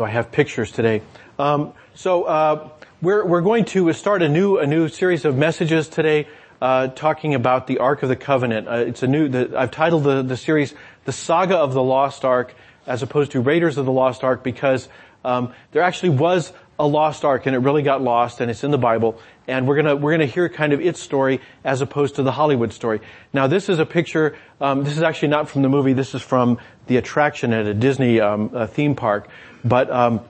So I have pictures today. Um, so uh, we're we're going to start a new a new series of messages today, uh, talking about the Ark of the Covenant. Uh, it's a new. The, I've titled the the series "The Saga of the Lost Ark," as opposed to Raiders of the Lost Ark, because um, there actually was a lost ark and it really got lost and it's in the Bible and we're gonna we're gonna hear kind of its story as opposed to the Hollywood story. Now this is a picture. Um, this is actually not from the movie. This is from the attraction at a Disney um, a theme park. But um,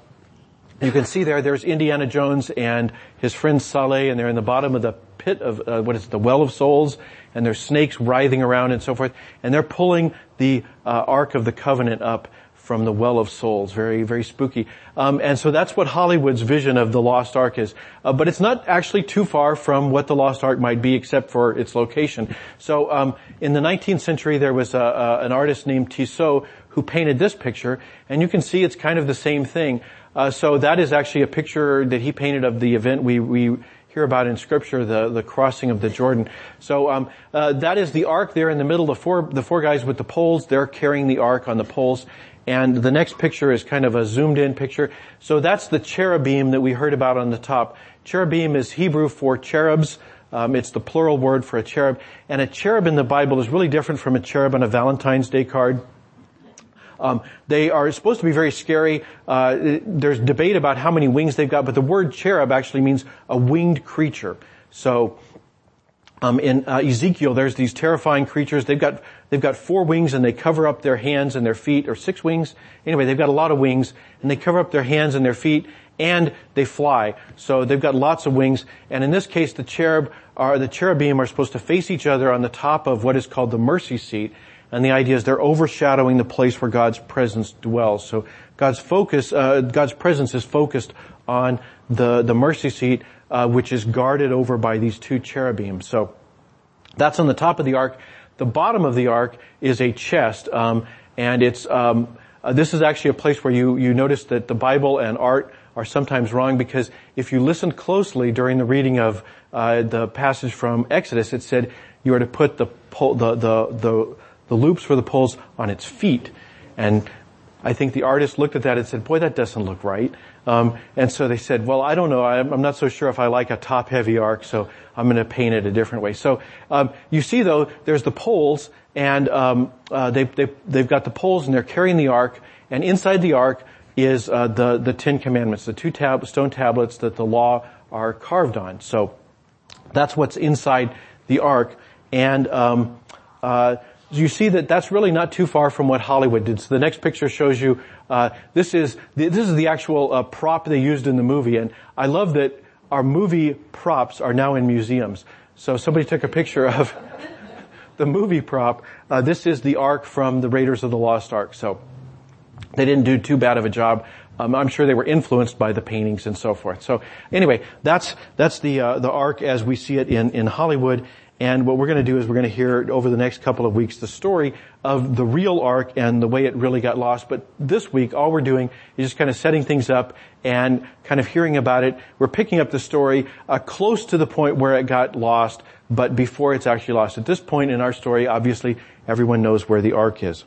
you can see there. There's Indiana Jones and his friend Sallah, and they're in the bottom of the pit of uh, what is it, the Well of Souls, and there's snakes writhing around and so forth, and they're pulling the uh, Ark of the Covenant up from the Well of Souls. Very, very spooky. Um, and so that's what Hollywood's vision of the Lost Ark is. Uh, but it's not actually too far from what the Lost Ark might be, except for its location. So um, in the 19th century, there was a, a, an artist named Tissot who painted this picture, and you can see it's kind of the same thing. Uh, so that is actually a picture that he painted of the event we we hear about in Scripture, the the crossing of the Jordan. So um, uh, that is the ark there in the middle. The four the four guys with the poles, they're carrying the ark on the poles, and the next picture is kind of a zoomed in picture. So that's the cherubim that we heard about on the top. Cherubim is Hebrew for cherubs. Um, it's the plural word for a cherub. And a cherub in the Bible is really different from a cherub on a Valentine's Day card. Um, they are supposed to be very scary. Uh, there's debate about how many wings they've got, but the word cherub actually means a winged creature. So um, in uh, Ezekiel, there's these terrifying creatures. They've got they've got four wings and they cover up their hands and their feet, or six wings. Anyway, they've got a lot of wings and they cover up their hands and their feet, and they fly. So they've got lots of wings. And in this case, the cherub are the cherubim are supposed to face each other on the top of what is called the mercy seat. And the idea is they're overshadowing the place where God's presence dwells. So God's focus, uh, God's presence is focused on the the mercy seat uh, which is guarded over by these two cherubim. So that's on the top of the ark. The bottom of the ark is a chest, um, and it's um, uh, this is actually a place where you you notice that the Bible and art are sometimes wrong because if you listened closely during the reading of uh, the passage from Exodus, it said you are to put the pole, the, the the the loops for the poles on its feet, and I think the artist looked at that and said, "Boy, that doesn't look right." Um, and so they said, well, I don't know. I'm, not so sure if I like a top-heavy ark, so I'm going to paint it a different way. So um, you see, though, there's the poles, and um, uh, they, they, they've got the poles, and they're carrying the ark. And inside the ark is uh, the the Ten Commandments, the two tab- stone tablets that the law are carved on. So that's what's inside the ark. And um, uh, you see that that's really not too far from what Hollywood did. So the next picture shows you uh, this is the, this is the actual uh, prop they used in the movie, and I love that our movie props are now in museums. So somebody took a picture of the movie prop. Uh, this is the Ark from the Raiders of the Lost Ark. So they didn't do too bad of a job. Um, I'm sure they were influenced by the paintings and so forth. So anyway, that's that's the uh, the Ark as we see it in in Hollywood. And what we're going to do is we're going to hear over the next couple of weeks the story of the real ark and the way it really got lost. But this week, all we're doing is just kind of setting things up and kind of hearing about it. We're picking up the story uh, close to the point where it got lost, but before it's actually lost. At this point in our story, obviously, everyone knows where the ark is.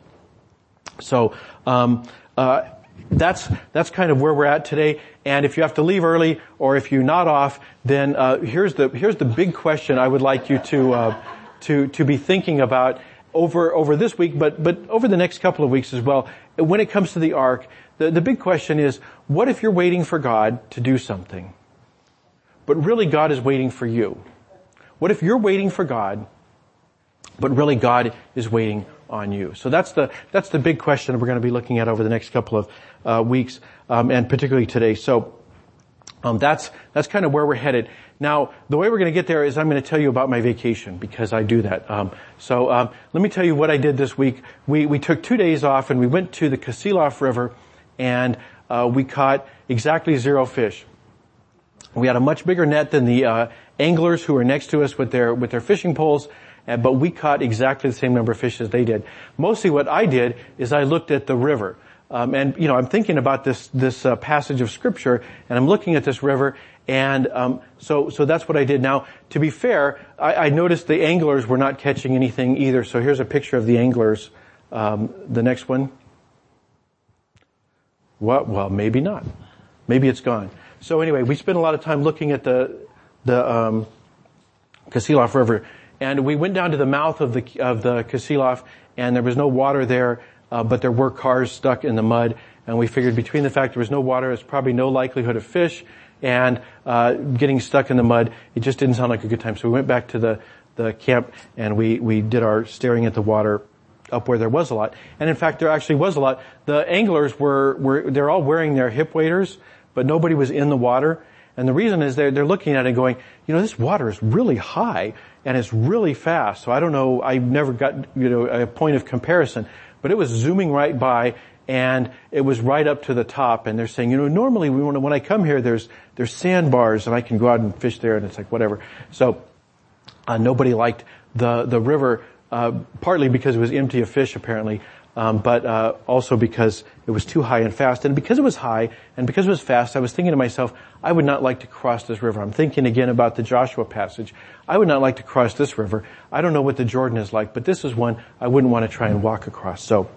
So, um, uh, that's that's kind of where we're at today. And if you have to leave early, or if you're not off, then uh, here's the here's the big question I would like you to uh, to to be thinking about over over this week, but but over the next couple of weeks as well. When it comes to the ark, the, the big question is: What if you're waiting for God to do something, but really God is waiting for you? What if you're waiting for God, but really God is waiting on you? So that's the that's the big question we're going to be looking at over the next couple of uh, weeks, um, and particularly today. So um, that's that's kind of where we're headed. Now, the way we're going to get there is I'm going to tell you about my vacation because I do that. Um, so um, let me tell you what I did this week. We we took two days off and we went to the Kasilof River, and uh, we caught exactly zero fish. We had a much bigger net than the uh, anglers who were next to us with their with their fishing poles, but we caught exactly the same number of fish as they did. Mostly, what I did is I looked at the river. Um, and you know, I'm thinking about this this uh, passage of scripture, and I'm looking at this river, and um, so so that's what I did. Now, to be fair, I, I, noticed the anglers were not catching anything either. So here's a picture of the anglers. Um, the next one. What? Well, maybe not. Maybe it's gone. So anyway, we spent a lot of time looking at the, the, um, River. And we went down to the mouth of the, of the Kasilof and there was no water there, uh, but there were cars stuck in the mud. And we figured between the fact there was no water, there's probably no likelihood of fish and, uh, getting stuck in the mud. It just didn't sound like a good time. So we went back to the, the camp and we, we did our staring at the water up where there was a lot. And in fact, there actually was a lot. The anglers were, were, they're all wearing their hip waders, but nobody was in the water. And the reason is they're, they're looking at it going, you know, this water is really high and it's really fast. So I don't know, I never got, you know, a point of comparison, but it was zooming right by and it was right up to the top and they're saying, you know, normally we want to, when I come here, there's, there's sandbars and I can go out and fish there and it's like whatever. So, uh, nobody liked the, the river, uh, partly because it was empty of fish apparently, um, but uh, also because it was too high and fast. And because it was high and because it was fast, I was thinking to myself, I would not like to cross this river. I'm thinking again about the Joshua passage. I would not like to cross this river. I don't know what the Jordan is like, but this is one I wouldn't want to try and walk across. So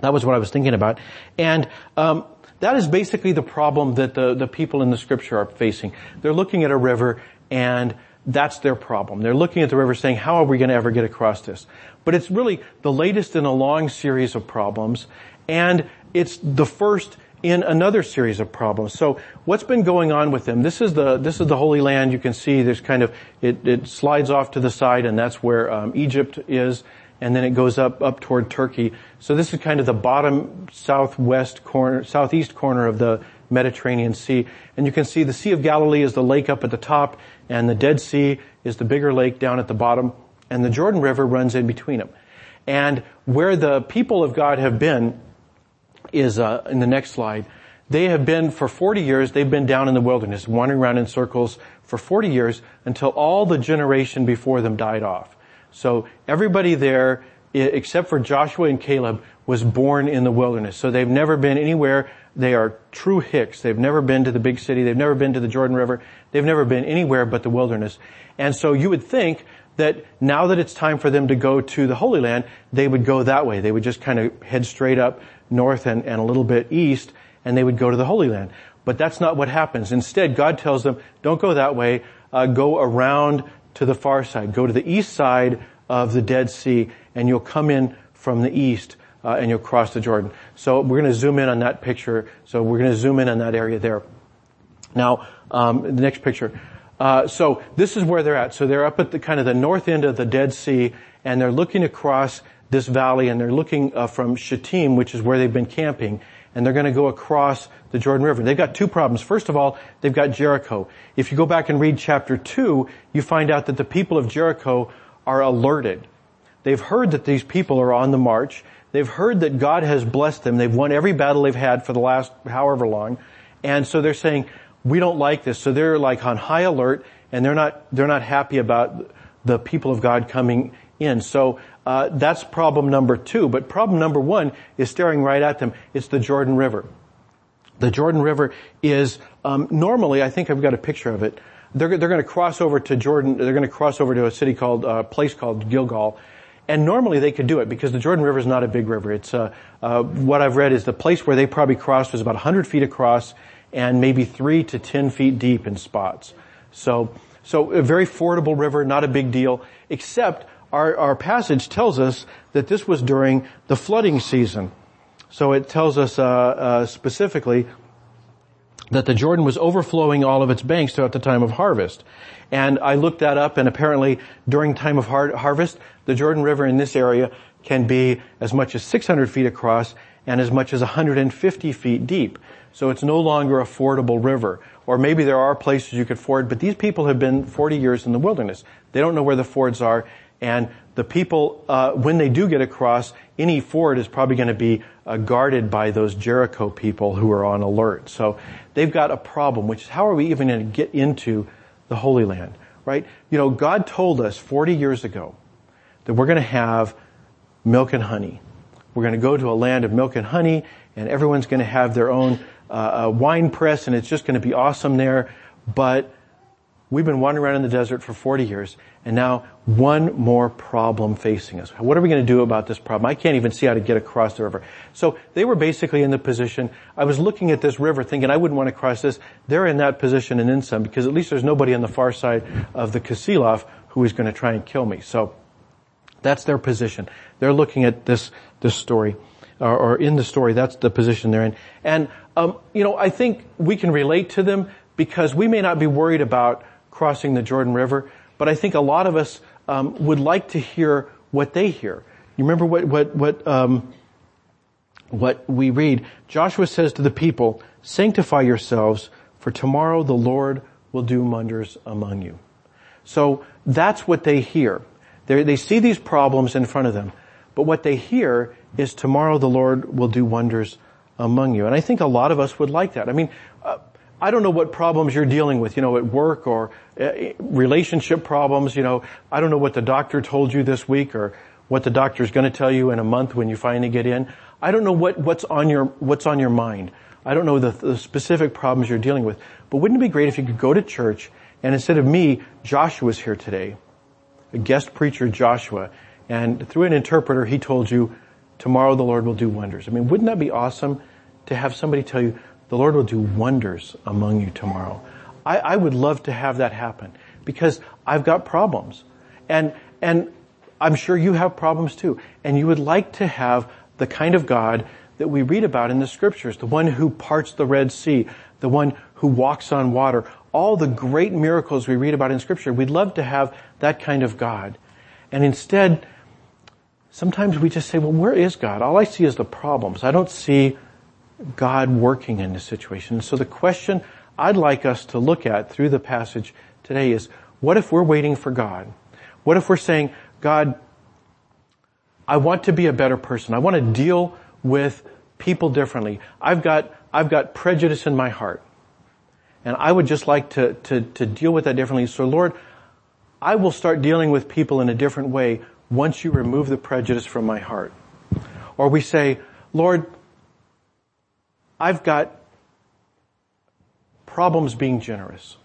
that was what I was thinking about. And um, that is basically the problem that the, the people in the scripture are facing. They're looking at a river and that's their problem. They're looking at the river saying, how are we going to ever get across this? But it's really the latest in a long series of problems, and it's the first in another series of problems. So what's been going on with them? This is the this is the Holy Land. You can see there's kind of it, it slides off to the side, and that's where um, Egypt is, and then it goes up up toward Turkey. So this is kind of the bottom southwest corner, southeast corner of the Mediterranean Sea, and you can see the Sea of Galilee is the lake up at the top, and the Dead Sea is the bigger lake down at the bottom, and the Jordan River runs in between them. And where the people of God have been is uh, in the next slide. They have been for 40 years, they've been down in the wilderness, wandering around in circles for 40 years until all the generation before them died off. So everybody there, except for Joshua and Caleb, was born in the wilderness. So they've never been anywhere. They are true Hicks. They've never been to the big city. They've never been to the Jordan River. They've never been anywhere but the wilderness. And so you would think that now that it's time for them to go to the Holy Land, they would go that way. They would just kind of head straight up north and, and a little bit east, and they would go to the Holy Land. But that's not what happens. Instead, God tells them, don't go that way, uh, go around to the far side. Go to the east side of the Dead Sea, and you'll come in from the east, uh, and you'll cross the Jordan. So we're going to zoom in on that picture. So we're going to zoom in on that area there. Now, um, the next picture. Uh, so this is where they're at. So they're up at the kind of the north end of the Dead Sea, and they're looking across this valley, and they're looking uh, from Shittim, which is where they've been camping, and they're going to go across the Jordan River. They've got two problems. First of all, they've got Jericho. If you go back and read chapter two, you find out that the people of Jericho are alerted. They've heard that these people are on the march. They've heard that God has blessed them. They've won every battle they've had for the last however long. And so they're saying, we don't like this. So they're like on high alert and they're not, they're not happy about the people of God coming in. So, uh, that's problem number two. But problem number one is staring right at them. It's the Jordan River. The Jordan River is, um, normally, I think I've got a picture of it. They're, they're going to cross over to Jordan, they're going to cross over to a city called, a uh, place called Gilgal. And normally they could do it because the Jordan River is not a big river. It's, uh, uh, what I've read is the place where they probably crossed was about 100 feet across and maybe three to ten feet deep in spots. So, so a very fordable river, not a big deal, except our, our passage tells us that this was during the flooding season. So it tells us uh, uh, specifically that the Jordan was overflowing all of its banks throughout the time of harvest. And I looked that up and apparently during time of har- harvest, the Jordan River in this area can be as much as 600 feet across and as much as 150 feet deep. So it's no longer a fordable river. Or maybe there are places you could ford, but these people have been 40 years in the wilderness. They don't know where the fords are, and the people, uh, when they do get across, any ford is probably going to be uh, guarded by those Jericho people who are on alert. So they've got a problem, which is how are we even going to get into the Holy Land, right? You know, God told us 40 years ago that we're going to have milk and honey. We're going to go to a land of milk and honey, and everyone's going to have their own uh, wine press, and it's just going to be awesome there. But We've been wandering around in the desert for 40 years, and now one more problem facing us. What are we going to do about this problem? I can't even see how to get across the river. So they were basically in the position, I was looking at this river thinking I wouldn't want to cross this. They're in that position and in some, because at least there's nobody on the far side of the Kasilof who is going to try and kill me. So that's their position. They're looking at this, this story, or, or in the story, that's the position they're in. And, um, you know, I think we can relate to them because we may not be worried about crossing the Jordan River, but I think a lot of us um, would like to hear what they hear. You remember what what what um, what we read? Joshua says to the people, "Sanctify yourselves, for tomorrow the Lord will do wonders among you." So that's what they hear. They they see these problems in front of them, but what they hear is tomorrow the Lord will do wonders among you. And I think a lot of us would like that. I mean, uh, I don't know what problems you're dealing with, you know, at work or uh, relationship problems, you know. I don't know what the doctor told you this week or what the doctor's going to tell you in a month when you finally get in. I don't know what, what's on your, what's on your mind. I don't know the, the specific problems you're dealing with. But wouldn't it be great if you could go to church and instead of me, Joshua's here today, guest preacher, Joshua, and through an interpreter, he told you, tomorrow the Lord will do wonders. I mean, wouldn't that be awesome to have somebody tell you, the Lord will do wonders among you tomorrow. I, I would love to have that happen because I've got problems. And, and I'm sure you have problems too. And you would like to have the kind of God that we read about in the scriptures, the one who parts the Red Sea, the one who walks on water, all the great miracles we read about in scripture. We'd love to have that kind of God. And instead, sometimes we just say, well, where is God? All I see is the problems. I don't see God working in this situation. So the question I'd like us to look at through the passage today is, what if we're waiting for God? What if we're saying, God, I want to be a better person. I want to deal with people differently. I've got, I've got prejudice in my heart. And I would just like to, to, to deal with that differently. So Lord, I will start dealing with people in a different way once you remove the prejudice from my heart. Or we say, Lord, I've got problems being generous.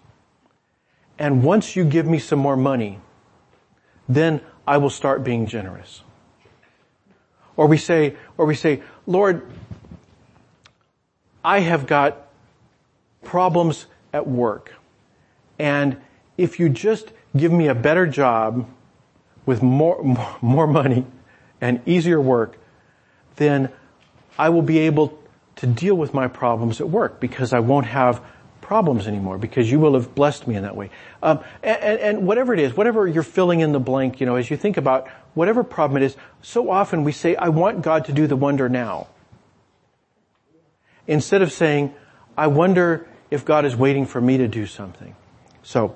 And once you give me some more money, then I will start being generous. Or we say, or we say, Lord, I have got problems at work. And if you just give me a better job with more, more money and easier work, then I will be able to deal with my problems at work because I won't have problems anymore because you will have blessed me in that way. Um, and, and, whatever it is, whatever you're filling in the blank, you know, as you think about whatever problem it is, so often we say, I want God to do the wonder now. Instead of saying, I wonder if God is waiting for me to do something. So,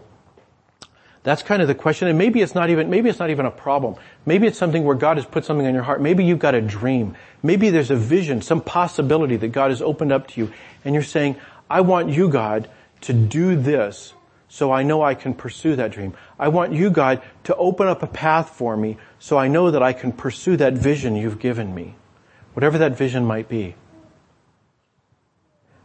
that's kind of the question. And maybe it's not even, maybe it's not even a problem. Maybe it's something where God has put something on your heart. Maybe you've got a dream. Maybe there's a vision, some possibility that God has opened up to you. And you're saying, I want you, God, to do this so I know I can pursue that dream. I want you, God, to open up a path for me so I know that I can pursue that vision you've given me. Whatever that vision might be.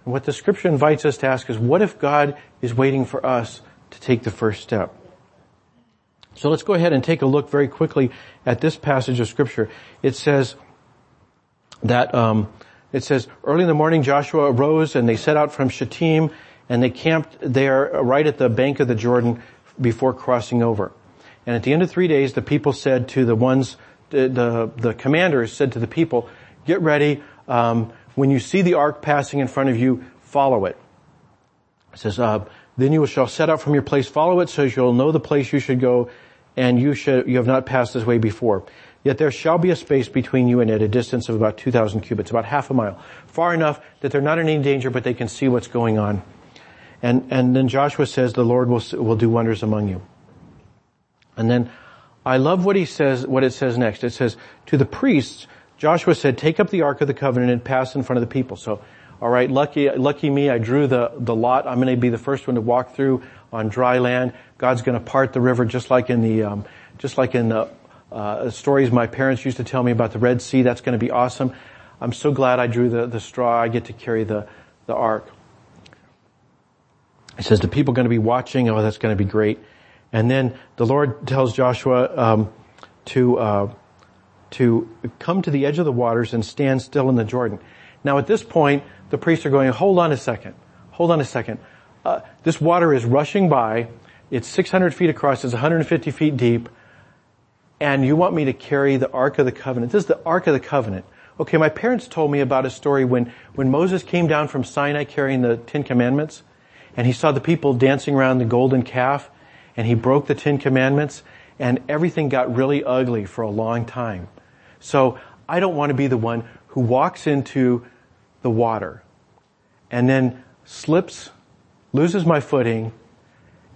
And what the scripture invites us to ask is, what if God is waiting for us to take the first step? So let's go ahead and take a look very quickly at this passage of scripture. It says that, um, it says, early in the morning Joshua arose and they set out from Shittim and they camped there right at the bank of the Jordan before crossing over. And at the end of three days, the people said to the ones, the, the, the commanders said to the people, get ready, um, when you see the ark passing in front of you, follow it. It says, uh, then you shall set out from your place, follow it, so you'll know the place you should go, and you should, you have not passed this way before. Yet there shall be a space between you and it, a distance of about 2,000 cubits, about half a mile. Far enough that they're not in any danger, but they can see what's going on. And, and then Joshua says, the Lord will, will do wonders among you. And then, I love what he says, what it says next. It says, to the priests, Joshua said, take up the Ark of the Covenant and pass in front of the people. So, alright, lucky, lucky me, I drew the, the lot. I'm gonna be the first one to walk through on dry land. God's going to part the river just like in the, um, just like in the uh, stories my parents used to tell me about the Red Sea. That's going to be awesome. I'm so glad I drew the, the straw. I get to carry the, the ark. He says the people are going to be watching. Oh, that's going to be great. And then the Lord tells Joshua um, to uh, to come to the edge of the waters and stand still in the Jordan. Now, at this point, the priests are going, "Hold on a second. Hold on a second. Uh, this water is rushing by. It's 600 feet across. It's 150 feet deep. And you want me to carry the Ark of the Covenant? This is the Ark of the Covenant. Okay, my parents told me about a story when when Moses came down from Sinai carrying the Ten Commandments and he saw the people dancing around the golden calf and he broke the Ten Commandments and everything got really ugly for a long time. So I don't want to be the one who walks into the water and then slips, loses my footing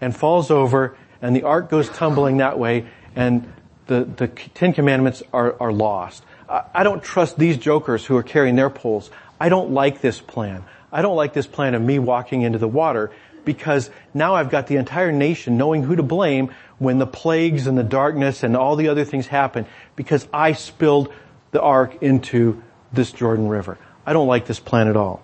and falls over and the ark goes tumbling that way and the, the Ten Commandments are, are lost. I, I don't trust these jokers who are carrying their poles. I don't like this plan. I don't like this plan of me walking into the water because now I've got the entire nation knowing who to blame when the plagues and the darkness and all the other things happen because I spilled the ark into this Jordan River. I don't like this plan at all.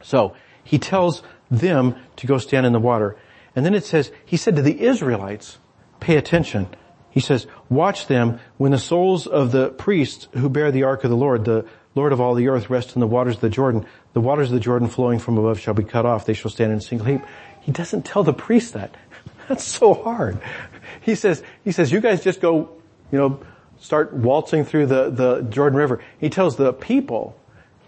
So he tells them to go stand in the water. And then it says, he said to the Israelites, pay attention. He says, watch them when the soles of the priests who bear the ark of the Lord, the Lord of all the earth, rest in the waters of the Jordan. The waters of the Jordan flowing from above shall be cut off. They shall stand in a single heap. He doesn't tell the priests that. That's so hard. He says, he says, you guys just go, you know, start waltzing through the, the Jordan River. He tells the people,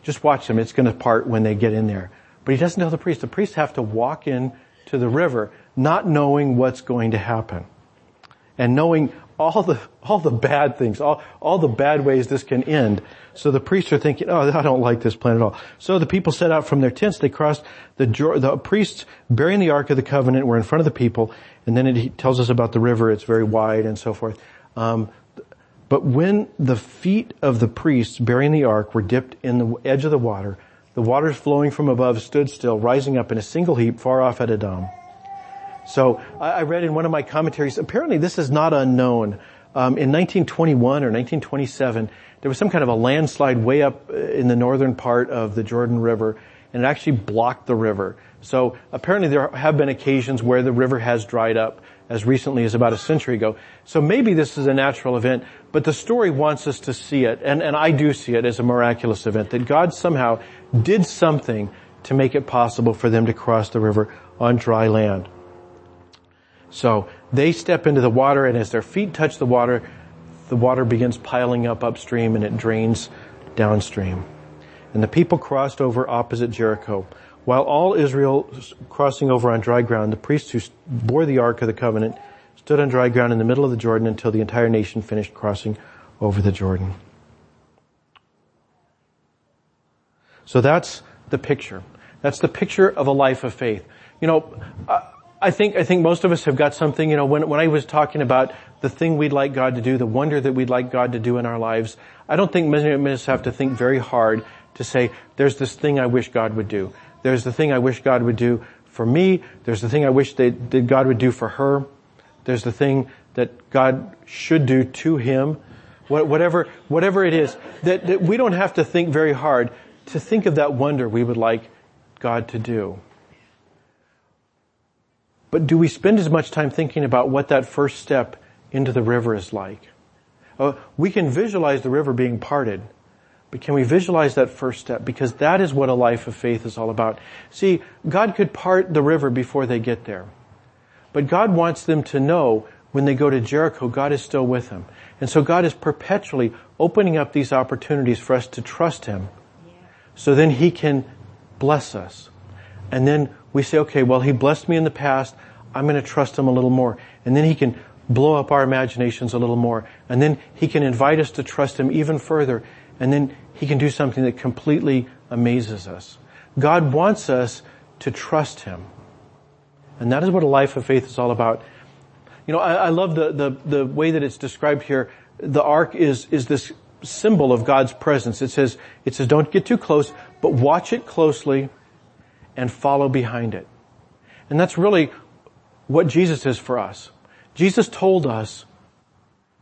just watch them. It's to part when they get in there. But he doesn't tell the priest. The priests have to walk in to the river, not knowing what's going to happen. And knowing all the, all the bad things, all, all the bad ways this can end. So the priests are thinking, oh, I don't like this plan at all. So the people set out from their tents. They crossed the, the priests bearing the Ark of the Covenant were in front of the people. And then it tells us about the river. It's very wide and so forth. Um, but when the feet of the priests bearing the ark were dipped in the edge of the water, the waters flowing from above stood still, rising up in a single heap far off at Adam. So I read in one of my commentaries, apparently this is not unknown. Um, in 1921 or 1927, there was some kind of a landslide way up uh, in the northern part of the Jordan River, and it actually blocked the river. So apparently there have been occasions where the river has dried up as recently as about a century ago. So maybe this is a natural event, but the story wants us to see it, and, and I do see it as a miraculous event, that God somehow did something to make it possible for them to cross the river on dry land. So they step into the water and as their feet touch the water, the water begins piling up upstream and it drains downstream. And the people crossed over opposite Jericho. While all Israel crossing over on dry ground, the priests who bore the Ark of the Covenant stood on dry ground in the middle of the Jordan until the entire nation finished crossing over the Jordan. So that's the picture. That's the picture of a life of faith. You know, I think, I think most of us have got something, you know, when, when I was talking about the thing we'd like God to do, the wonder that we'd like God to do in our lives, I don't think many of us have to think very hard to say, there's this thing I wish God would do. There's the thing I wish God would do for me. There's the thing I wish that, God would do for her. There's the thing that God should do to him. Whatever, whatever it is, that, that we don't have to think very hard to think of that wonder we would like God to do. But do we spend as much time thinking about what that first step into the river is like? Uh, we can visualize the river being parted, but can we visualize that first step? Because that is what a life of faith is all about. See, God could part the river before they get there. But God wants them to know when they go to Jericho, God is still with them. And so God is perpetually opening up these opportunities for us to trust Him. So then He can bless us. And then we say, okay, well, he blessed me in the past. I'm going to trust him a little more. And then he can blow up our imaginations a little more. And then he can invite us to trust him even further. And then he can do something that completely amazes us. God wants us to trust him. And that is what a life of faith is all about. You know, I, I love the, the, the way that it's described here. The ark is, is this symbol of God's presence. It says, it says, don't get too close, but watch it closely and follow behind it. And that's really what Jesus is for us. Jesus told us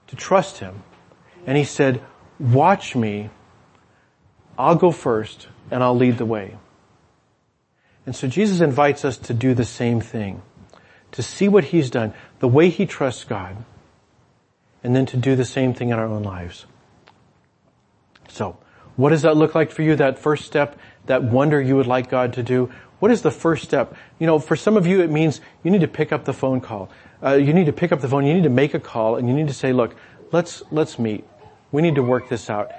to trust Him. And He said, watch me. I'll go first and I'll lead the way. And so Jesus invites us to do the same thing. To see what He's done, the way He trusts God, and then to do the same thing in our own lives. So, what does that look like for you? That first step, that wonder you would like God to do? What is the first step? You know, for some of you it means you need to pick up the phone call. Uh, you need to pick up the phone, you need to make a call, and you need to say, look, let's, let's meet. We need to work this out.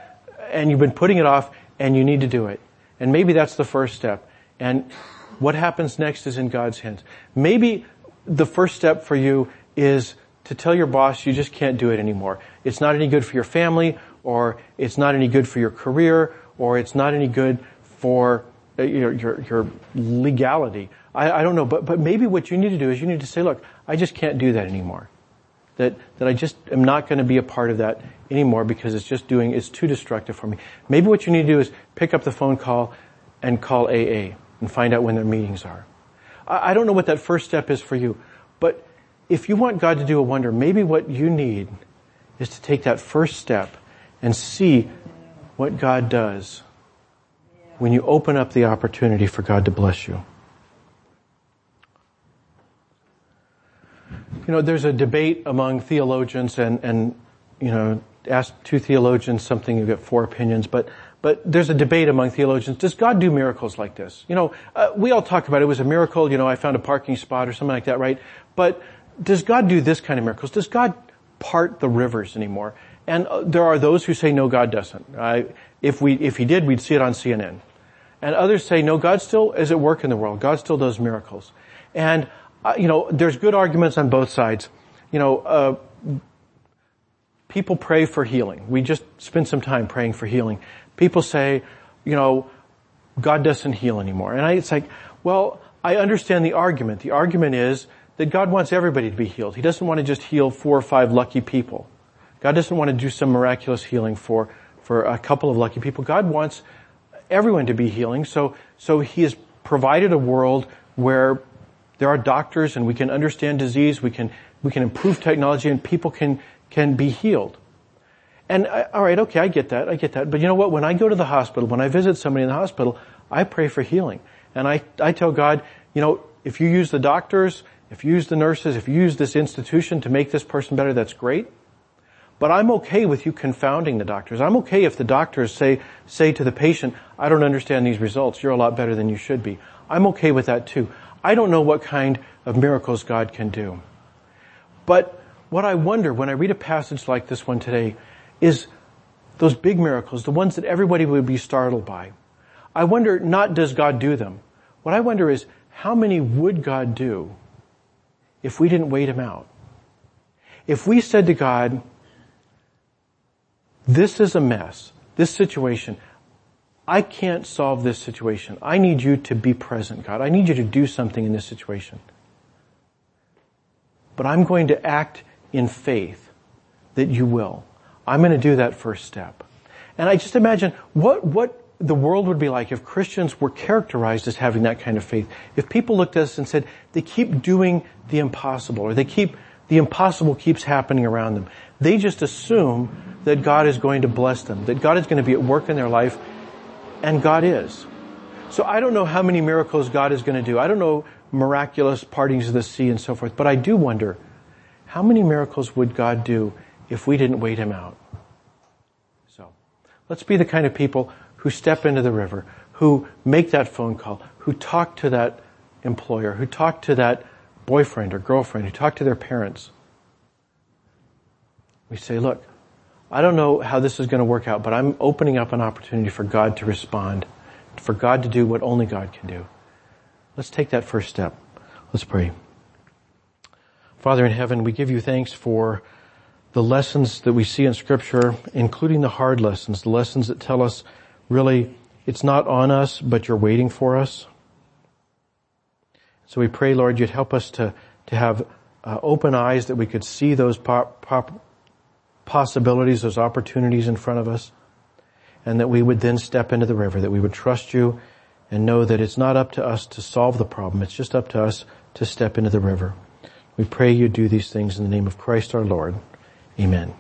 And you've been putting it off, and you need to do it. And maybe that's the first step. And what happens next is in God's hands. Maybe the first step for you is to tell your boss you just can't do it anymore. It's not any good for your family, or it's not any good for your career, or it's not any good for uh, your, your, your legality. I, I don't know, but, but maybe what you need to do is you need to say, look, I just can't do that anymore. That, that I just am not going to be a part of that anymore because it's just doing, it's too destructive for me. Maybe what you need to do is pick up the phone call and call AA and find out when their meetings are. I, I don't know what that first step is for you, but if you want God to do a wonder, maybe what you need is to take that first step and see what God does when you open up the opportunity for God to bless you. You know, there's a debate among theologians and, and, you know, ask two theologians something, you get four opinions, but, but there's a debate among theologians. Does God do miracles like this? You know, uh, we all talk about it. it was a miracle, you know, I found a parking spot or something like that, right? But does God do this kind of miracles? Does God part the rivers anymore? And uh, there are those who say, no, God doesn't. if we, if he did, we'd see it on CNN. And others say, no, God still is at work in the world. God still does miracles. And, uh, you know, there's good arguments on both sides. You know, uh, people pray for healing. We just spend some time praying for healing. People say, you know, God doesn't heal anymore. And I, it's like, well, I understand the argument. The argument is that God wants everybody to be healed. He doesn't want to just heal four or five lucky people. God doesn't want to do some miraculous healing for, for a couple of lucky people. God wants everyone to be healing. So, so he has provided a world where there are doctors and we can understand disease, we can, we can improve technology and people can, can be healed. And I, all right, okay, I get that, I get that. But you know what? When I go to the hospital, when I visit somebody in the hospital, I pray for healing. And I, I tell God, you know, if you use the doctors, if you use the nurses, if you use this institution to make this person better, that's great. But I'm okay with you confounding the doctors. I'm okay if the doctors say, say to the patient, I don't understand these results. You're a lot better than you should be. I'm okay with that too. I don't know what kind of miracles God can do. But what I wonder when I read a passage like this one today is those big miracles, the ones that everybody would be startled by. I wonder not does God do them. What I wonder is how many would God do if we didn't wait him out? If we said to God, this is a mess. This situation. I can't solve this situation. I need you to be present, God. I need you to do something in this situation. But I'm going to act in faith that you will. I'm going to do that first step. And I just imagine what, what the world would be like if Christians were characterized as having that kind of faith. If people looked at us and said, they keep doing the impossible, or they keep, the impossible keeps happening around them. They just assume that God is going to bless them, that God is going to be at work in their life, and God is. So I don't know how many miracles God is going to do. I don't know miraculous partings of the sea and so forth, but I do wonder, how many miracles would God do if we didn't wait Him out? So, let's be the kind of people who step into the river, who make that phone call, who talk to that employer, who talk to that boyfriend or girlfriend, who talk to their parents. We say, look, I don't know how this is going to work out, but I'm opening up an opportunity for God to respond, for God to do what only God can do. Let's take that first step. Let's pray. Father in heaven, we give you thanks for the lessons that we see in scripture, including the hard lessons, the lessons that tell us really it's not on us, but you're waiting for us. So we pray, Lord, you'd help us to, to have uh, open eyes that we could see those pop, pop, possibilities, those opportunities in front of us, and that we would then step into the river, that we would trust you and know that it's not up to us to solve the problem, it's just up to us to step into the river. We pray you do these things in the name of Christ our Lord. Amen.